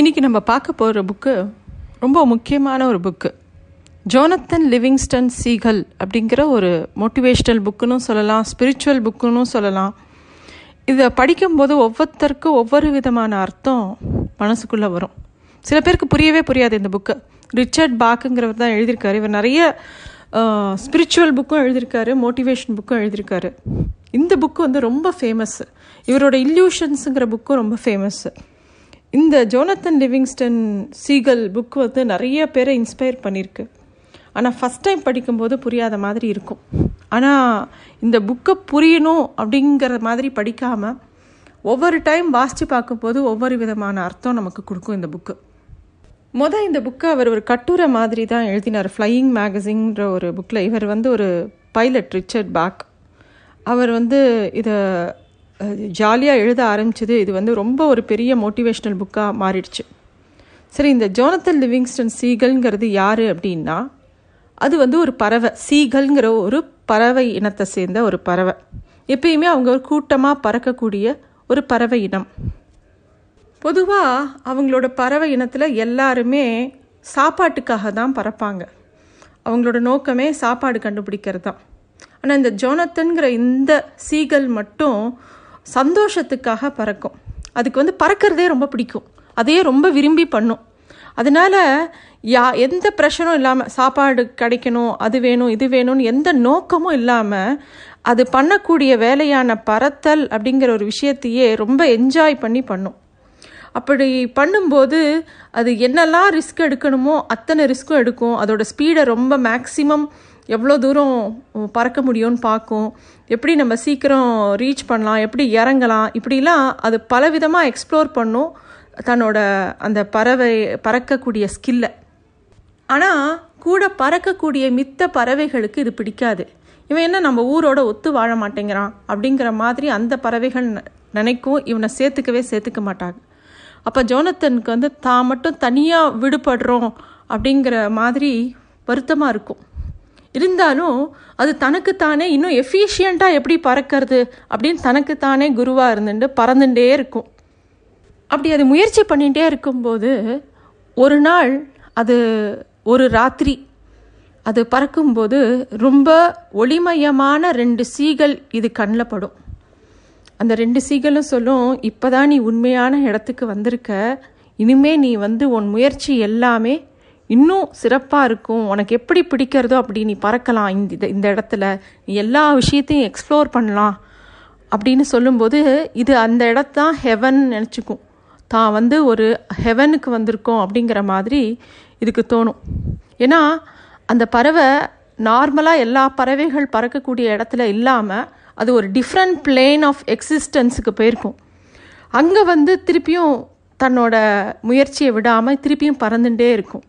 இன்றைக்கி நம்ம பார்க்க போகிற புக்கு ரொம்ப முக்கியமான ஒரு புக்கு ஜோனத்தன் லிவிங்ஸ்டன் சீகல் அப்படிங்கிற ஒரு மோட்டிவேஷ்னல் புக்குன்னு சொல்லலாம் ஸ்பிரிச்சுவல் புக்குன்னு சொல்லலாம். இதை படிக்கும்போது ஒவ்வொருத்தருக்கும் ஒவ்வொரு விதமான அர்த்தம் மனசுக்குள்ளே வரும். சில பேருக்கு புரியவே புரியாது இந்த புக்கு ரிச்சர்ட் பாக்குங்கிறவர் தான் எழுதியிருக்காரு. இவர் நிறைய ஸ்பிரிச்சுவல் புக்கும் எழுதியிருக்காரு மோட்டிவேஷன் புக்கும் எழுதியிருக்காரு. இந்த புக்கு வந்து ரொம்ப ஃபேமஸ் இவரோட இல்யூஷன்ஸுங்கிற புக்கும் ரொம்ப ஃபேமஸ்ஸு இந்த ஜோனத்தன் லிவிங்ஸ்டன் சீகல் புக் வந்து நிறைய பேரை இன்ஸ்பயர் பண்ணியிருக்கு ஆனால் ஃபஸ்ட் டைம் படிக்கும்போது புரியாத மாதிரி இருக்கும். ஆனால் இந்த புக்கை புரியணும் அப்படிங்கிற மாதிரி படிக்காமல் ஒவ்வொரு டைம் வாசித்து பார்க்கும்போது ஒவ்வொரு விதமான அர்த்தம் நமக்கு கொடுக்கும் இந்த புக்கு மொதல் இந்த புக்கை அவர் ஒரு கட்டுரை மாதிரி தான் எழுதினார். ஃப்ளையிங் மேகசின்ற ஒரு புக்கில் இவர் வந்து ஒரு பைலட் ரிச்சர்ட் பேக் அவர் வந்து இதை ஜாலியாக எழுத ஆரம்பிச்சது. இது வந்து ரொம்ப ஒரு பெரிய மோட்டிவேஷ்னல் புக்காக மாறிடுச்சு. சரி இந்த ஜோனத்தன் லிவிங்ஸ்டன் சீகல்ங்கிறது யார் அப்படின்னா அது வந்து ஒரு பறவை. சீகல்ங்கிற ஒரு பறவை இனத்தை சேர்ந்த ஒரு பறவை. எப்பயுமே அவங்க ஒரு கூட்டமாக பறக்கக்கூடிய ஒரு பறவை இனம். பொதுவாக அவங்களோட பறவை இனத்தில் எல்லாருமே சாப்பாட்டுக்காக தான் பறப்பாங்க. அவங்களோட நோக்கமே சாப்பாடு கண்டுபிடிக்கிறது தான் ஆனால் இந்த ஜோனத்தன்கிற இந்த சீகல் மட்டும் சந்தோஷத்துக்காக பறக்கும். அதுக்கு வந்து பறக்கிறதே ரொம்ப பிடிக்கும். அதையே ரொம்ப விரும்பி பண்ணும். அதனால் யா எந்த ப்ரெஷரும் இல்லாமல் சாப்பாடு கிடைக்கணும் அது வேணும் இது வேணும்னு எந்த நோக்கமும் இல்லாமல் அது பண்ணக்கூடிய வேலையான பறத்தல் அப்படிங்கிற ஒரு விஷயத்தையே ரொம்ப என்ஜாய் பண்ணி பண்ணும். அப்படி பண்ணும்போது அது என்னெல்லாம் ரிஸ்க் எடுக்கணுமோ அத்தனை ரிஸ்க்கும் எடுக்கும். அதோட ஸ்பீடை ரொம்ப மேக்ஸிமம் எவ்வளோ தூரம் பறக்க முடியும்னு பார்க்கும். எப்படி நம்ம சீக்கிரம் ரீச் பண்ணலாம் எப்படி இறங்கலாம் இப்படிலாம் அது பலவிதமாக எக்ஸ்ப்ளோர் பண்ணும் தன்னோட அந்த பறவை பறக்கக்கூடிய ஸ்கில்லை ஆனால் கூட பறக்கக்கூடிய மித்த பறவைகளுக்கு இது பிடிக்காது. இவன் என்ன நம்ம ஊரோட ஒத்து வாழ மாட்டேங்கிறான் அப்படிங்கிற மாதிரி அந்த பறவைகள் நினைக்கும் இவனை சேர்த்துக்கவே சேர்த்துக்க மாட்டாங்க. அப்போ ஜோனத்தனுக்கு வந்து தான் மட்டும் தனியாக விடுபடுறோம் அப்படிங்கிற மாதிரி வருத்தமாக இருக்கும். இருந்தாலும் அது தனக்குத்தானே இன்னும் எஃபிஷியண்ட்டாக எப்படி பறக்கிறது அப்படின்னு தனக்குத்தானே குருவாக இருந்துட்டு பறந்துட்டே இருக்கும். அப்படி அது முயற்சி பண்ணிகிட்டே இருக்கும்போது ஒரு நாள் அது ஒரு ராத்திரி அது பறக்கும்போது ரொம்ப ஒளிமயமான ரெண்டு சீகள் இது கண்ணில் படும். அந்த ரெண்டு சீகளும் சொல்லும் இப்போ தான் நீ உண்மையான இடத்துக்கு வந்திருக்க. இனிமே நீ வந்து உன் முயற்சி எல்லாமே இன்னும் சிறப்பாக இருக்கும். உனக்கு எப்படி பிடிக்கிறதோ அப்படி நீ பறக்கலாம். இந்த இந்த இடத்துல நீ எல்லா விஷயத்தையும் எக்ஸ்ப்ளோர் பண்ணலாம் அப்படின்னு சொல்லும்போது இது அந்த இடத்தான் ஹெவன் நினச்சிக்கும். தான் வந்து ஒரு ஹெவனுக்கு வந்திருக்கோம் அப்படிங்கிற மாதிரி இதுக்கு தோணும். ஏன்னா அந்த பறவை நார்மலாக எல்லா பறவைகள் பறக்கக்கூடிய இடத்துல இல்லாமல் அது ஒரு டிஃப்ரெண்ட் பிளேன் ஆஃப் எக்ஸிஸ்டன்ஸுக்கு போயிருக்கும். அங்கே வந்து திருப்பியும் தன்னோட முயற்சியை விடாமல் திருப்பியும் பறந்துட்டே இருக்கும்.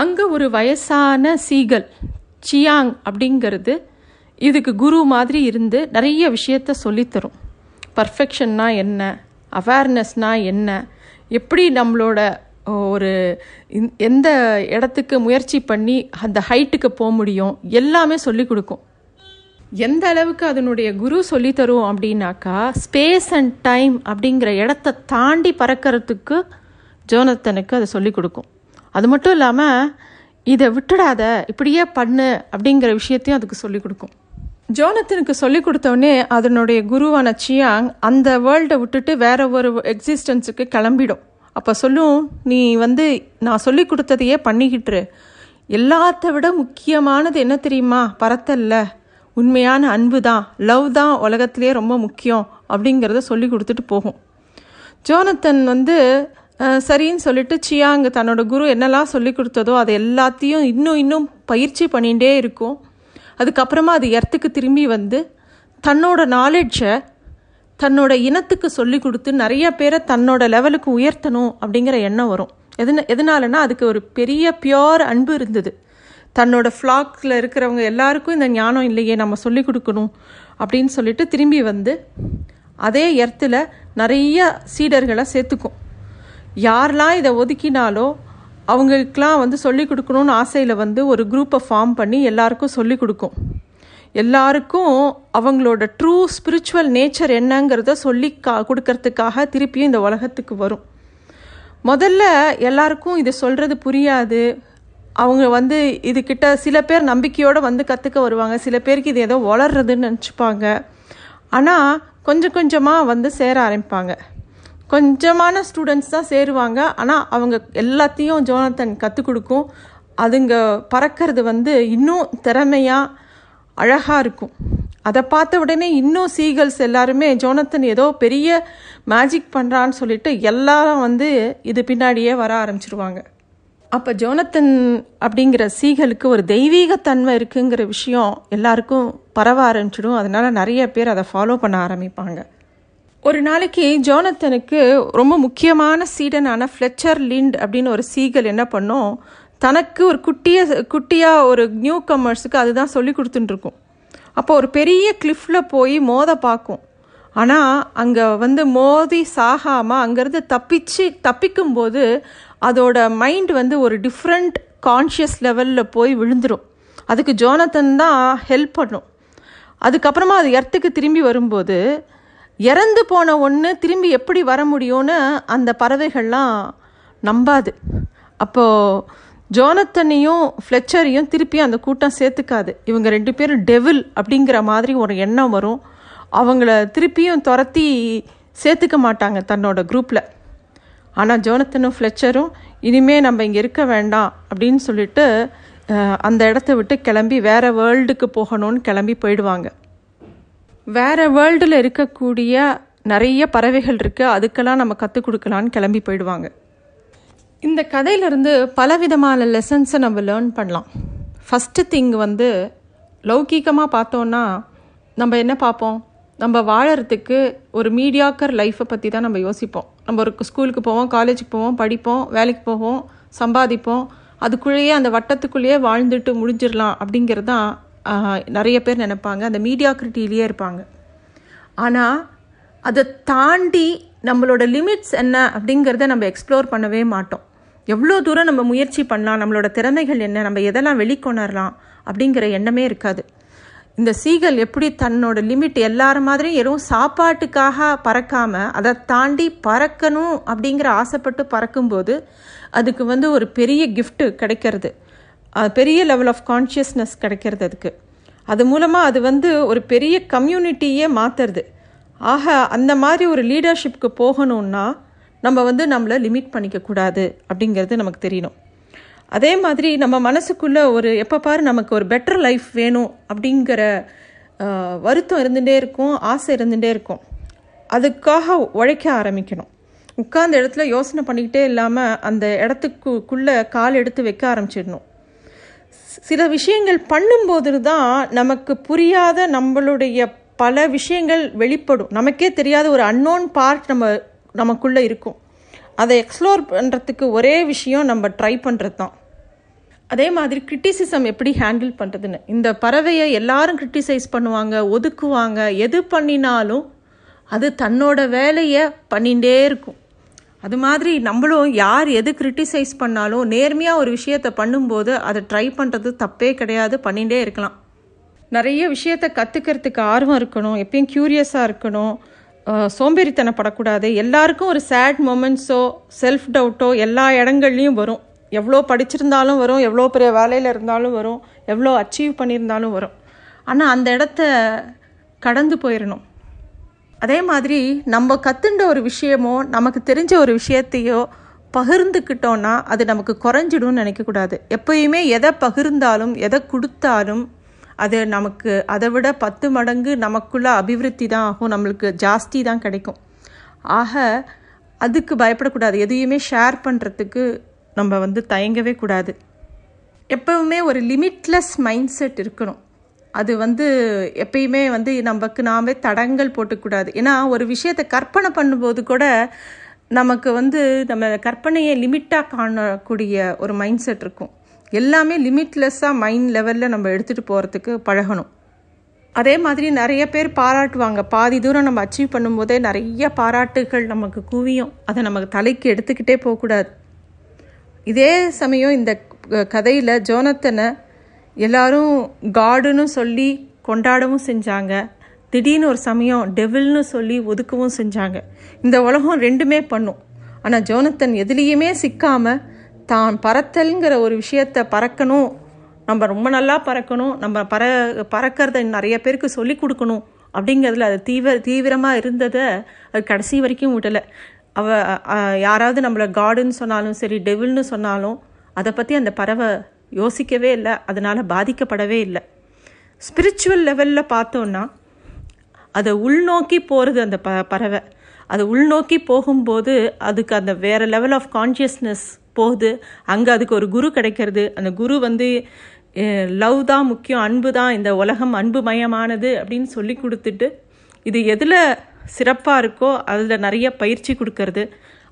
அங்கே ஒரு வயசான சீகல் சியாங் அப்படிங்கிறது இதுக்கு குரு மாதிரி இருந்து நிறைய விஷயத்த சொல்லித்தரும். பர்ஃபெக்ஷன்னா என்ன? அவேர்னஸ்னால் என்ன? எப்படி நம்மளோட ஒரு எந்த இடத்துக்கு முயற்சி பண்ணி அந்த ஹைட்டுக்கு போக முடியும்? எல்லாமே சொல்லி கொடுக்கும். எந்த அளவுக்கு அதனுடைய குரு சொல்லி தரும் அப்படின்னாக்கா ஸ்பேஸ் அண்ட் டைம் அப்படிங்கிற இடத்த தாண்டி பறக்கிறதுக்கு ஜோனத்தனுக்கு அதை சொல்லி கொடுக்கும். அது மட்டும் இல்லாமல் இதை விட்டுடாத இப்படியே பண்ணு அப்படிங்கிற விஷயத்தையும் அதுக்கு சொல்லி கொடுக்கும். ஜோனத்தனுக்கு சொல்லி கொடுத்தோடனே அதனுடைய குருவான சியாங் அந்த வேர்ல்டை விட்டுட்டு வேற ஒரு எக்ஸிஸ்டன்ஸுக்கு கிளம்பிடும். அப்போ சொல்லும் நீ வந்து நான் சொல்லி கொடுத்ததையே பண்ணிக்கிட்டுரு எல்லாத்த விட முக்கியமானது என்ன தெரியுமா? பரத்தல்ல. உண்மையான அன்பு தான். லவ் தான் உலகத்திலே ரொம்ப முக்கியம். அப்படிங்கிறத சொல்லி கொடுத்துட்டு போகும். ஜோனத்தன் வந்து சரின்னு சொல்லிட்டு சியாங் தன்னோட குரு என்னெல்லாம் சொல்லி கொடுத்ததோ அதை எல்லாத்தையும் இன்னும் இன்னும் பயிற்சி பண்ணிகிட்டே இருக்கும். அதுக்கப்புறமா அது எர்த்துக்கு திரும்பி வந்து தன்னோட நாலேஜை தன்னோட இனத்துக்கு சொல்லி கொடுத்து நிறைய பேரை தன்னோட லெவலுக்கு உயர்த்தணும் அப்படிங்கிற எண்ணம் வரும். எதுன எதனாலனா அதுக்கு ஒரு பெரிய பியோர் அன்பு இருந்தது. தன்னோட ஃப்ளாக்ஸில் இருக்கிறவங்க எல்லாருக்கும் இந்த ஞானம் இல்லையே நம்ம சொல்லி கொடுக்கணும் அப்படின்னு சொல்லிட்டு திரும்பி வந்து அதே எர்த்தில் நிறைய சீடர்களை சேர்த்துக்கும். யாரெல்லாம் இதை ஒதுக்கினாலோ அவங்களுக்கெலாம் வந்து சொல்லிக் கொடுக்கணும்னு ஆசையில் வந்து ஒரு குரூப்பை ஃபார்ம் பண்ணி எல்லாருக்கும் சொல்லிக் கொடுக்கும். எல்லாருக்கும் அவங்களோட ட்ரூ ஸ்பிரிச்சுவல் நேச்சர் என்னங்கிறத சொல்லி கா கொடுக்கறதுக்காக திருப்பியும் இந்த உலகத்துக்கு வரும். முதல்ல எல்லாருக்கும் இதை சொல்கிறது புரியாது. அவங்க வந்து இதுக்கிட்ட சில பேர் நம்பிக்கையோடு வந்து கற்றுக்க வருவாங்க. சில பேருக்கு இது ஏதோ வளர்றதுன்னு நினச்சிப்பாங்க. ஆனால் கொஞ்சம் கொஞ்சமாக வந்து சேர ஆரம்பிப்பாங்க. கொஞ்சமான ஸ்டூடெண்ட்ஸ் தான் சேருவாங்க. ஆனால் அவங்க எல்லாத்தையும் ஜோனத்தன் கற்றுக் கொடுக்கும். அதுங்க பறக்கிறது வந்து இன்னும் திறமையாக அழகாக இருக்கும். அதை பார்த்த உடனே இன்னும் சீகல்ஸ் எல்லாருமே ஜோனத்தன் ஏதோ பெரிய மேஜிக் பண்ணுறான்னு சொல்லிட்டு எல்லாரும் வந்து இது பின்னாடியே வர ஆரம்பிச்சிருவாங்க. அப்போ ஜோனத்தன் அப்படிங்கிற சீகலுக்கு ஒரு தெய்வீகத்தன்மை இருக்குங்கிற விஷயம் எல்லாருக்கும் பரவ ஆரம்பிச்சிடும். அதனால் நிறைய பேர் அதை ஃபாலோ பண்ண ஆரம்பிப்பாங்க. ஒரு நாளைக்கு ஜோனத்தனுக்கு ரொம்ப முக்கியமான சீடனான ஃப்ளெச்சர் லிண்ட் அப்படின்னு ஒரு சீகல் என்ன பண்ணும்? தனக்கு ஒரு குட்டிய குட்டியாக ஒரு நியூ கமர்ஸுக்கு அதுதான் சொல்லி கொடுத்துட்டுருக்கும். அப்போ ஒரு பெரிய கிளிஃபில் போய் மோத பார்க்கும். ஆனால் அங்கே வந்து மோதி சாகாமல் அங்கேருந்து தப்பிச்சு தப்பிக்கும்போது அதோட மைண்ட் வந்து ஒரு டிஃப்ரெண்ட் கான்ஷியஸ் லெவலில் போய் விழுந்துடும் அதுக்கு ஜோனத்தன் தான் ஹெல்ப் பண்ணும். அதுக்கப்புறமா அது எர்த்துக்கு திரும்பி வரும்போது இறந்து போன ஒன்று திரும்பி எப்படி வர முடியும்னு அந்த பறவைகள்லாம் நம்பாது. அப்போது ஜோனத்தனையும் ஃப்ளெச்சரையும் திருப்பி அந்த கூட்டம் சேர்த்துக்காது. இவங்க ரெண்டு பேரும் டெவில் அப்படிங்கிற மாதிரி ஒரு எண்ணம் வரும். அவங்கள திருப்பியும் துரத்தி சேர்த்துக்க மாட்டாங்க தன்னோட குரூப்பில் ஆனால் ஜோனத்தனும் ஃப்ளெச்சரும் இனிமே நம்ம இங்கே இருக்க வேண்டாம் அப்படின்னு சொல்லிட்டு அந்த இடத்த விட்டு கிளம்பி வேறு வேர்ல்டுக்கு போகணும்னு கிளம்பி போயிடுவாங்க. வேறு வேர்ல்டில் இருக்கக்கூடிய நிறைய பறவைகள் இருக்குது அதுக்கெல்லாம் நம்ம கற்றுக் கொடுக்கலான்னு கிளம்பி போயிடுவாங்க. இந்த கதையிலேருந்து பலவிதமான லெசன்ஸை நம்ம லேர்ன் பண்ணலாம். ஃபஸ்ட்டு திங் வந்து லௌகீகமாக பார்த்தோன்னா நம்ம என்ன பார்ப்போம்? நம்ம வாழறதுக்கு ஒரு மீடியாக்கர் லைஃப்பை பற்றி தான் நம்ம யோசிப்போம். நம்ம ஒரு ஸ்கூலுக்கு போவோம் காலேஜுக்கு போவோம் படிப்போம் வேலைக்கு போவோம் சம்பாதிப்போம். அதுக்குள்ளேயே அந்த வட்டத்துக்குள்ளேயே வாழ்ந்துட்டு முடிஞ்சிடலாம் அப்படிங்கிறது தான் நிறைய பேர் நினைப்பாங்க. அந்த மீடியாக்ரிட்டிலேயே இருப்பாங்க. ஆனால் அதை தாண்டி நம்மளோட லிமிட்ஸ் என்ன அப்படிங்கிறத நம்ம எக்ஸ்ப்ளோர் பண்ணவே மாட்டோம். எவ்வளோ தூரம் நம்ம முயற்சி பண்ணலாம் நம்மளோட திறமைகள் என்ன நம்ம எதெல்லாம் வெளிக்கொணரலாம் அப்படிங்கிற எண்ணமே இருக்காது. இந்த சீகல் எப்படி தன்னோட லிமிட் எல்லார மாதிரியும் எதுவும் சாப்பாட்டுக்காக பறக்காமல் அதை தாண்டி பறக்கணும் அப்படிங்கிற ஆசைப்பட்டு பறக்கும்போது அதுக்கு வந்து ஒரு பெரிய கிஃப்ட்டு கிடைக்கிறது. பெரிய லெவல் ஆஃப் கான்ஷியஸ்னஸ் கிடைக்கிறது அதுக்கு. அது மூலமாக அது வந்து ஒரு பெரிய கம்யூனிட்டியே மாற்றுறது ஆக அந்த மாதிரி ஒரு லீடர்ஷிப்க்கு போகணுன்னா நம்ம வந்து நம்மளை லிமிட் பண்ணிக்கக்கூடாது அப்படிங்கிறது நமக்கு தெரியணும். அதே மாதிரி நம்ம மனசுக்குள்ளே ஒரு எப்போ பாரு நமக்கு ஒரு பெட்டர் லைஃப் வேணும் அப்படிங்கிற வருத்தம் இருந்துகிட்டே இருக்கும் ஆசை இருந்துகிட்டே இருக்கும். அதுக்காக உழைக்க ஆரம்பிக்கணும். உட்கார்ந்த இடத்துல யோசனை பண்ணிக்கிட்டே இல்லாமல் அந்த இடத்துக்குள்ளே கால் எடுத்து வைக்க ஆரம்பிச்சிடணும். சில விஷயங்கள் பண்ணும்போது தான் நமக்கு புரியாத நம்மளுடைய பல விஷயங்கள் வெளிப்படும். நமக்கே தெரியாத ஒரு அன்னோன் பார்ட் நம்ம நமக்குள்ளே இருக்கும். அதை எக்ஸ்ப்ளோர் பண்ணுறதுக்கு ஒரே விஷயம் நம்ம ட்ரை பண்ணுறது தான் அதே மாதிரி கிரிட்டிசிசம் எப்படி ஹேண்டில் பண்ணுறதுன்னு இந்த பறவையை எல்லாரும் கிரிட்டிசைஸ் பண்ணுவாங்க ஒதுக்குவாங்க எது பண்ணினாலும் அது தன்னோட வேலையை பண்ணிகிட்டே இருக்கும். அது மாதிரி நம்மளும் யார் எது கிரிட்டிசைஸ் பண்ணாலும் நேர்மையாக ஒரு விஷயத்தை பண்ணும்போது அதை ட்ரை பண்ணுறது தப்பே கிடையாது பண்ணிகிட்டே இருக்கலாம். நிறைய விஷயத்த கற்றுக்கிறதுக்கு ஆர்வம் இருக்கணும் எப்பயும் க்யூரியஸாக இருக்கணும் சோம்பேறித்தனப்படக்கூடாது எல்லாருக்கும் ஒரு சேட் மூமெண்ட்ஸோ செல்ஃப் டவுட்டோ எல்லா இடங்கள்லையும் வரும். எவ்வளோ படிச்சிருந்தாலும் வரும் எவ்வளோ பெரிய வேலையில் இருந்தாலும் வரும் எவ்வளோ அச்சீவ் பண்ணியிருந்தாலும் வரும். ஆனால் அந்த இடத்த கடந்து போயிடணும். அதே மாதிரி நம்ம கற்றுண்ட ஒரு விஷயமோ நமக்கு தெரிஞ்ச ஒரு விஷயத்தையோ பகிர்ந்துக்கிட்டோன்னா அது நமக்கு குறைஞ்சிடும்னு நினைக்கக்கூடாது எப்பயுமே எதை பகிர்ந்தாலும் எதை கொடுத்தாலும் அது நமக்கு அதை விட பத்து மடங்கு நமக்குள்ள அபிவிருத்தி தான் ஆகும். நம்மளுக்கு ஜாஸ்தி தான் கிடைக்கும். ஆக அதுக்கு பயப்படக்கூடாது. எதையுமே ஷேர் பண்ணுறதுக்கு நம்ம வந்து தயங்கவே கூடாது. எப்பவுமே ஒரு லிமிட்லெஸ் மைண்ட் செட் இருக்கணும். அது வந்து எப்பயுமே வந்து நமக்கு நாமே தடங்கள் போட்டுக்கூடாது. ஏன்னா ஒரு விஷயத்தை கற்பனை பண்ணும்போது கூட நமக்கு வந்து நம்ம கற்பனையை லிமிட்டாக காணக்கூடிய ஒரு மைண்ட் செட் இருக்கும். எல்லாமே லிமிட்லெஸ்ஸாக மைண்ட் லெவலில் நம்ம எடுத்துகிட்டு போகிறதுக்கு பழகணும். அதே மாதிரி நிறைய பேர் பாராட்டுவாங்க. பாதி தூரம் நம்ம அச்சீவ் பண்ணும்போதே நிறைய பாராட்டுகள் நமக்கு குவியும். அதை நமக்கு தலைக்கு எடுத்துக்கிட்டே போகக்கூடாது. இதே சமயம் இந்த கதையில் ஜோனத்தனை எல்லாரும் காடுன்னு சொல்லி கொண்டாடவும் செஞ்சாங்க. திடீர்னு ஒரு சமயம் டெவில்னு சொல்லி ஒதுக்கவும் செஞ்சாங்க. இந்த உலகம் ரெண்டுமே பண்ணும். ஆனால் ஜோனத்தன் எதுலேயுமே சிக்காமல் தான் பறத்தல்ங்கிற ஒரு விஷயத்தை பறக்கணும். நம்ம ரொம்ப நல்லா பறக்கணும். நம்ம பற பறக்கிறத நிறைய பேருக்கு சொல்லி கொடுக்கணும். அப்படிங்கிறதுல அது தீவிர தீவிரமாக இருந்ததை அது கடைசி வரைக்கும் விடலை. அவ யாராவது நம்மளை காடுன்னு சொன்னாலும் சரி டெவில்னு சொன்னாலும் அதை பற்றி அந்த பறவை யோசிக்கவே இல்லை அதனால் பாதிக்கப்படவே இல்லை. ஸ்பிரிச்சுவல் லெவலில் பார்த்தோன்னா அதை உள்நோக்கி போகிறது அந்த ப பறவை. அதை உள்நோக்கி போகும்போது அதுக்கு அந்த வேறு லெவல் ஆஃப் கான்ஷியஸ்னஸ் போகுது. அங்கே அதுக்கு ஒரு குரு கிடைக்கிறது. அந்த குரு வந்து லவ் தான் முக்கியம் அன்பு தான் இந்த உலகம் அன்பு மயமானது அப்படின்னு சொல்லி கொடுத்துட்டு இது எதில் சிறப்பாக இருக்கோ அதில் நிறைய பயிற்சி கொடுக்கறது.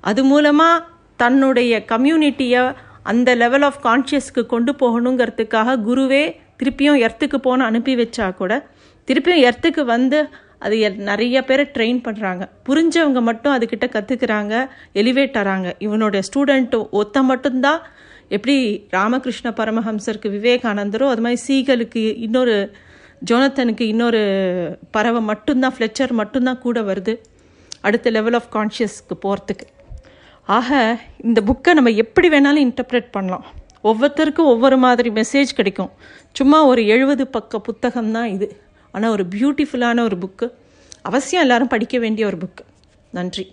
அது மூலமாக தன்னுடைய கம்யூனிட்டியை அந்த லெவல் ஆஃப் கான்ஷியஸ்க்கு கொண்டு போகணுங்கிறதுக்காக குருவே திருப்பியும் எர்த்துக்கு போன அனுப்பி வச்சா கூட திருப்பியும் எர்த்துக்கு வந்து அது எ- நிறைய பேரை ட்ரெயின் பண்ணுறாங்க புரிஞ்சவங்க மட்டும் அதுக்கிட்ட கற்றுக்குறாங்க எலிவேட் ஆகிறாங்க இவனுடைய ஸ்டூடெண்ட்டும் ஒத்த மட்டும்தான் எப்படி ராமகிருஷ்ண பரமஹம்சருக்கு விவேகானந்தரோ அது மாதிரி சீகலுக்கு இன்னொரு ஜோனத்தனுக்கு இன்னொரு பறவை மட்டும்தான் ஃப்ளெச்சர் மட்டும்தான் கூட வருது. அடுத்த லெவல் ஆஃப் கான்ஷியஸ்க்கு போகிறதுக்கு ஆக இந்த புக்கை நம்ம எப்படி வேணாலும் இன்டர்பிரேட் பண்ணலாம். ஒவ்வொருத்தருக்கும் ஒவ்வொரு மாதிரி மெசேஜ் கிடைக்கும். சும்மா ஒரு எழுபது பக்க புத்தகம் தான் இது. ஆனால் ஒரு பியூட்டிஃபுல்லான ஒரு புக்கு அவசியம் எல்லாரும் படிக்க வேண்டிய ஒரு புக்கு நன்றி.